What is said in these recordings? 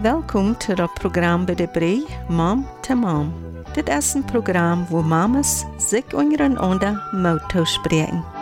Welkom to dat program bij de Brei Mom to Mom. Dit is een program waar mamas zich ondereinander mogen spreken.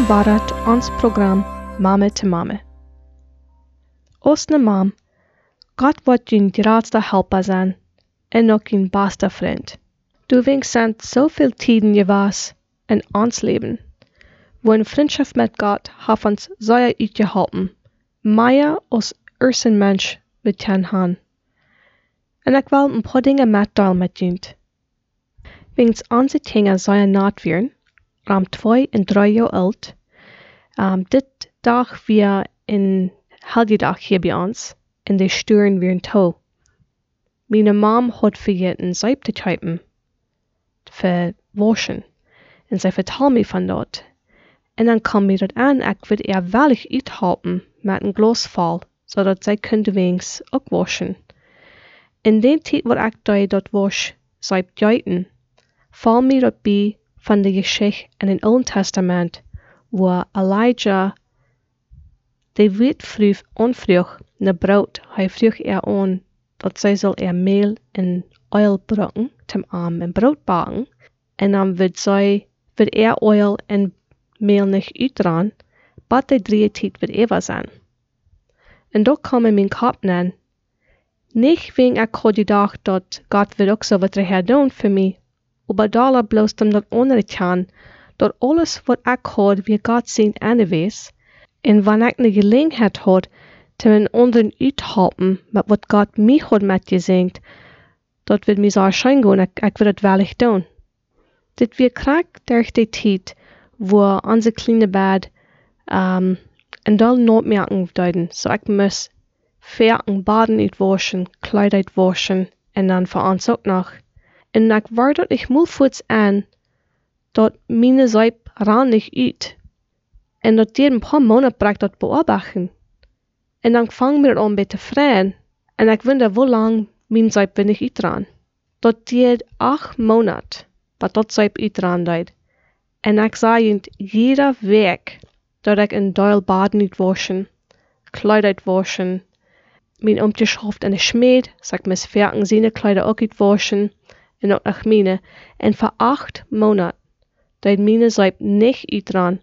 Welkom Barat ons program Mame to Mame. Ons mam, God wordt je grootste helper zijn en ook je beste vriend. Du winkst zoveel tijden je was in ons leven. Wo een vriendschap met God heeft ons zeer uitgeholpen, meer als eerste mens we kan han. En ik wil een paar dingen metdelen met je. Wings onze dingen zeer naad ram 2 en 3 jaar oud. Um, dit dag wir in Helgedag hier bij ons en de sturen weer toe. Mijn mom had vergeten zeep te typen voor waschen en zij vertel me van dat. En dan kwam mir dat aan, ik wil er wellig uithelpen met een glasval, zodat zij kunt wings ook waschen. In den tijd waar ik daar dat was, zeep juiten, mir dat bij van de geschichte in het Oude Testament, waar Elijah de weet vroeg onvroeg na brood, hij vroeg er aan dat zij zal er meel en oil brokken, tem arm en brood bakken, en dan wird zij, wird er oil en meel nicht uitdran, bat de drie tijd wird Eva zijn. En då kommer min kap an, nicht wegen ik had gedacht dat God wird ook zo wat er her doen voor aber dollar bloß om andere kan, dat alles wat ik had wie God zijn aanwees, en wanneer ik een gelegenheid had, te een anderen uithelpen met wat God mij had met gezegd, dat wird mir so schein gaan, ik, ik wil het wellig doen. Dit weer krak durch die tijd, wo onze kleine bad um, en dal noodmerken duiden, so ik muss verken, baden uitwaschen, kleid uitwaschen, en dan voor ons ook nog. En ik wou dat ik voets aan, dat Seip ran nicht üt. En dat deed een paar maanden brak dat beobachten. En dan vang mir an bij te freien. En ik wonder hoe lang mijn zijp ben ik uitraan. Dat deed acht maanden, wat dat zijp uitraan deed. En ik zei je jeder week dat ik een duil bad niet waschen, kleid uit waschen, mijn omtjeschoft en de schmeed, zeg mis verken zijn kleider ook uit waschen, en ook nach mine. En voor acht maanden deed mine zijp niet uitraan.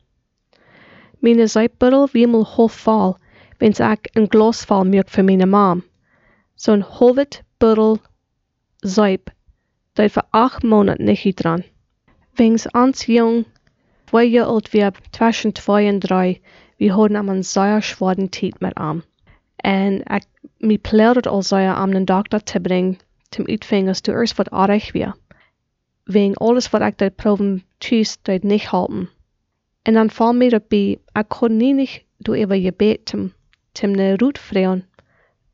Mine zijpbuttel wiemel half vol, wens ik een glas vol melk voor mijn mam. Zo'n halvet zijp deed voor acht maanden niet uitraan. Wings ans jong, twee jaar oud weer tussen twee en drie, we hadden am een zeer schwaden tijd met am. En ik me pleurde al zeer am den dokter te brengen, du eerst wat aardig weer. Wegen alles wat ik dat proben tjus, dat niet helpen. En dan val mir erbij, ik kon nie nicht du über gebet tim, tim ne Ruth freuen.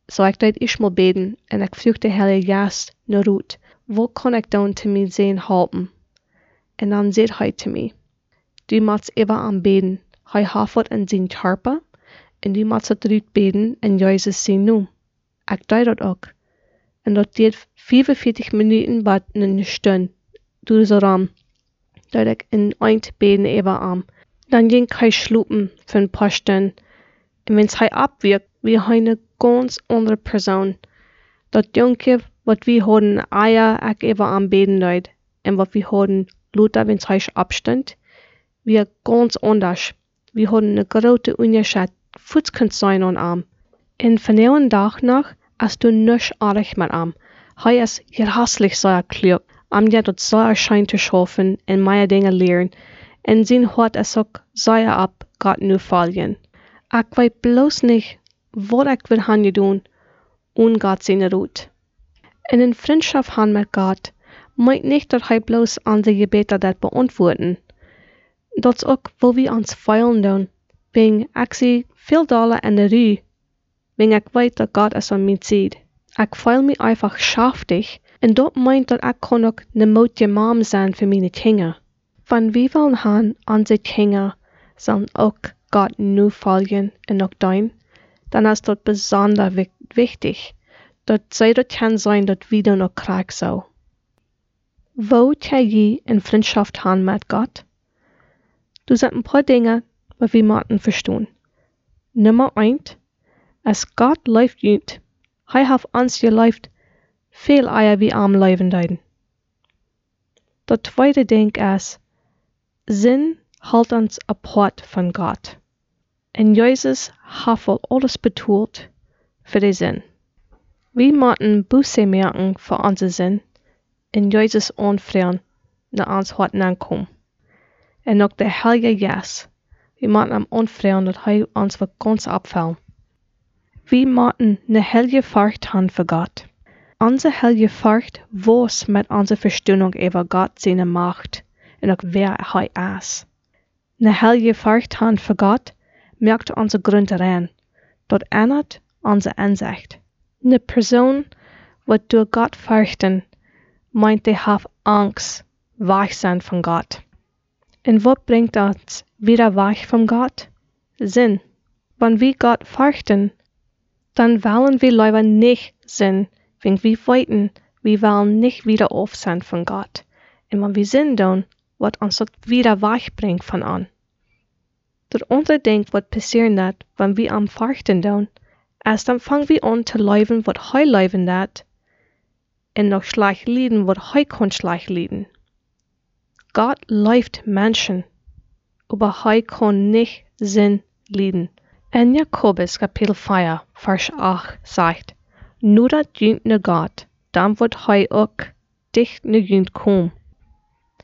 So ik dat ich mal beten, en ik vroeg de Heilige Geist ne Ruth, wo kon ik dan te mij zijn helpen? En dan zegt hij te mij, du mats even aanbeden, hij hafert in zijn charpa, en du mats het Ruth beden, en Jezus zien nu. Ik deed dat ook. En dat deed 45 minuten wat een stund, door zo ram, dat ik in eind beden even aan. Dan ging hij sloepen voor een paar stunden. En wens hij abwirkt, wie hij een ganz andere persoon. Dat jonkie wat we hadden eier ik even aanbeden deed, en wat we hadden Luther wens hij abstand, wie ganz anders. We hadden een grote onderscheid, voets kunt zijn aan am. En van dag nog, als du nisch aardig met am, hij is hier hasselijk zeer klug, am ja dat zeer schijn te schaffen en meer dingen leren, en zien wat es ook zeer ab gaat nu vallen. Ik weet bloos niet wat ik wil gaan je doen, en God zijn roet. En in vriendschap gaan met God, meint niet dat hij bloos aan zijn gebeten dat beantwoorden. Dat is ook wo we ons feilen doen, wegen ik zie veel dollar en de ru, wegen ik weet dat God es aan mij ziet. Ik feil me einfach schaftig, en dat meint dat ik kan ook ne mootje mam zijn voor mijn kinderen. Van wie willen gaan onze kinderen, zullen ook God nu volgen en ook dein, dan is wik- wichtig, dat zij dat kan zijn dat wie dan ook krijg zou. Wo kan je in vriendschap gaan met God? Du sind ein paar Dinge, die wir müssen verstehen. Nummer eins, es Gott läuft nicht. Hij hat uns geleeft veel eier wie arm leven deiden. Dat tweede ding is, zin houdt ons apart van God. En Jezus heeft al alles bedoeld voor de zin. We moeten busse merken voor onze zin en Jezus aanvragen naar ons hart aankomen. En ook de Heilige Geest. We moeten hem aanvragen dat hij ons van ganz opvalt. We moeten ne heilige Furcht haben für Gott. Onze heilige Furcht was met onze verstanding over God zijn macht en ook wer hij is. Ne heilige Furcht haben für Gott merkt onze grond rein. Dat ändert onze inzicht. Ne persoon wat door God furchten, meint die heeft angst, weg zijn van God. En wat bringt ons wieder weg van God? Sinn. Wann wir Gott fürchten, dann wollen wir lieber nicht Sinn, wenn wir weiten, wir wollen nicht wieder auf sein von Gott. Und wenn wir Sinn tun, wird uns das wieder wegbringt von an. Das andere Ding, was passieren wird, wenn wir am Fürchten tun, ist dann fangen wir an zu leben, was heu leben wird, und noch schlecht lieden, was heu kann schlecht lieden. Gott läuft Menschen, aber heu kann nicht Sinn lieden. In Jakobus Kapitel 4, Vers 8 sagt, Nu dat dient ne God, dan wordt hij ook dicht ne dient kom.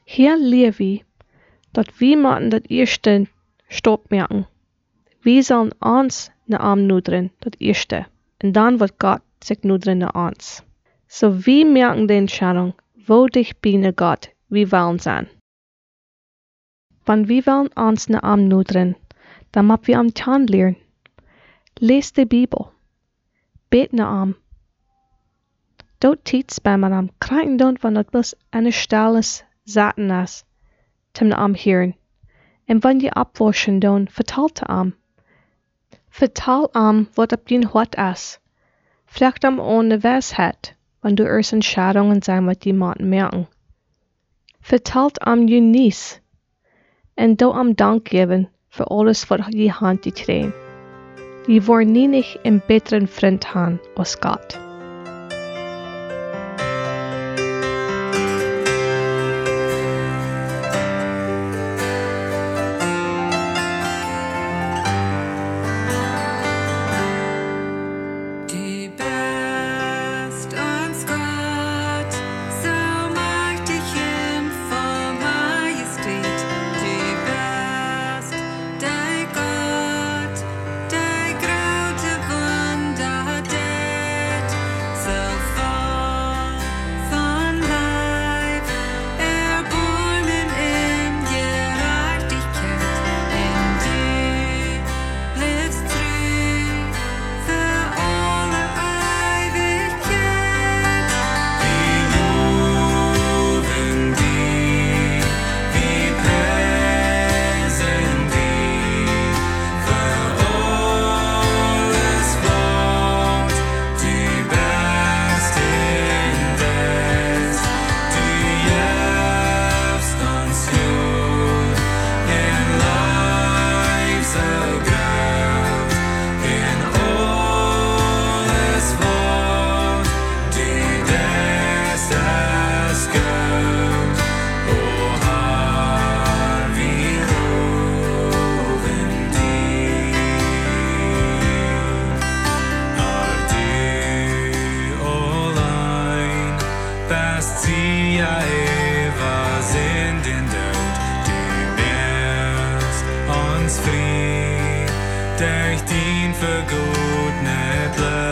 Hier leer we, dat we moeten dat eerste stop merken. We zullen ons ne arm nudren, dat eerste, en dan wordt God zich nudren ne ons. So we merken de Entscheidung, wo dich bij ne God we willen zijn. Wann wir wollen uns ne arm nudren, dan moet we am Tjan leren. Lees de Bibel. Bet ne arm. Dood tijd bij mijn arm. Krijgen dan van dat bus en een stelles zaten is. Tim ne arm hieren. En wanneer je opwaschen doen, vertel te am. Vertel am wat op dien hart is. Vraag am ohne wijsheid, wanneer du er Entscheidungen sein wat jemanden merken. Vertelt am je nies. En do am dank geben für alles wat je hand gekregen. Je wordt nienig een betere vriend han als God. Uns frei durch den vergotene Blut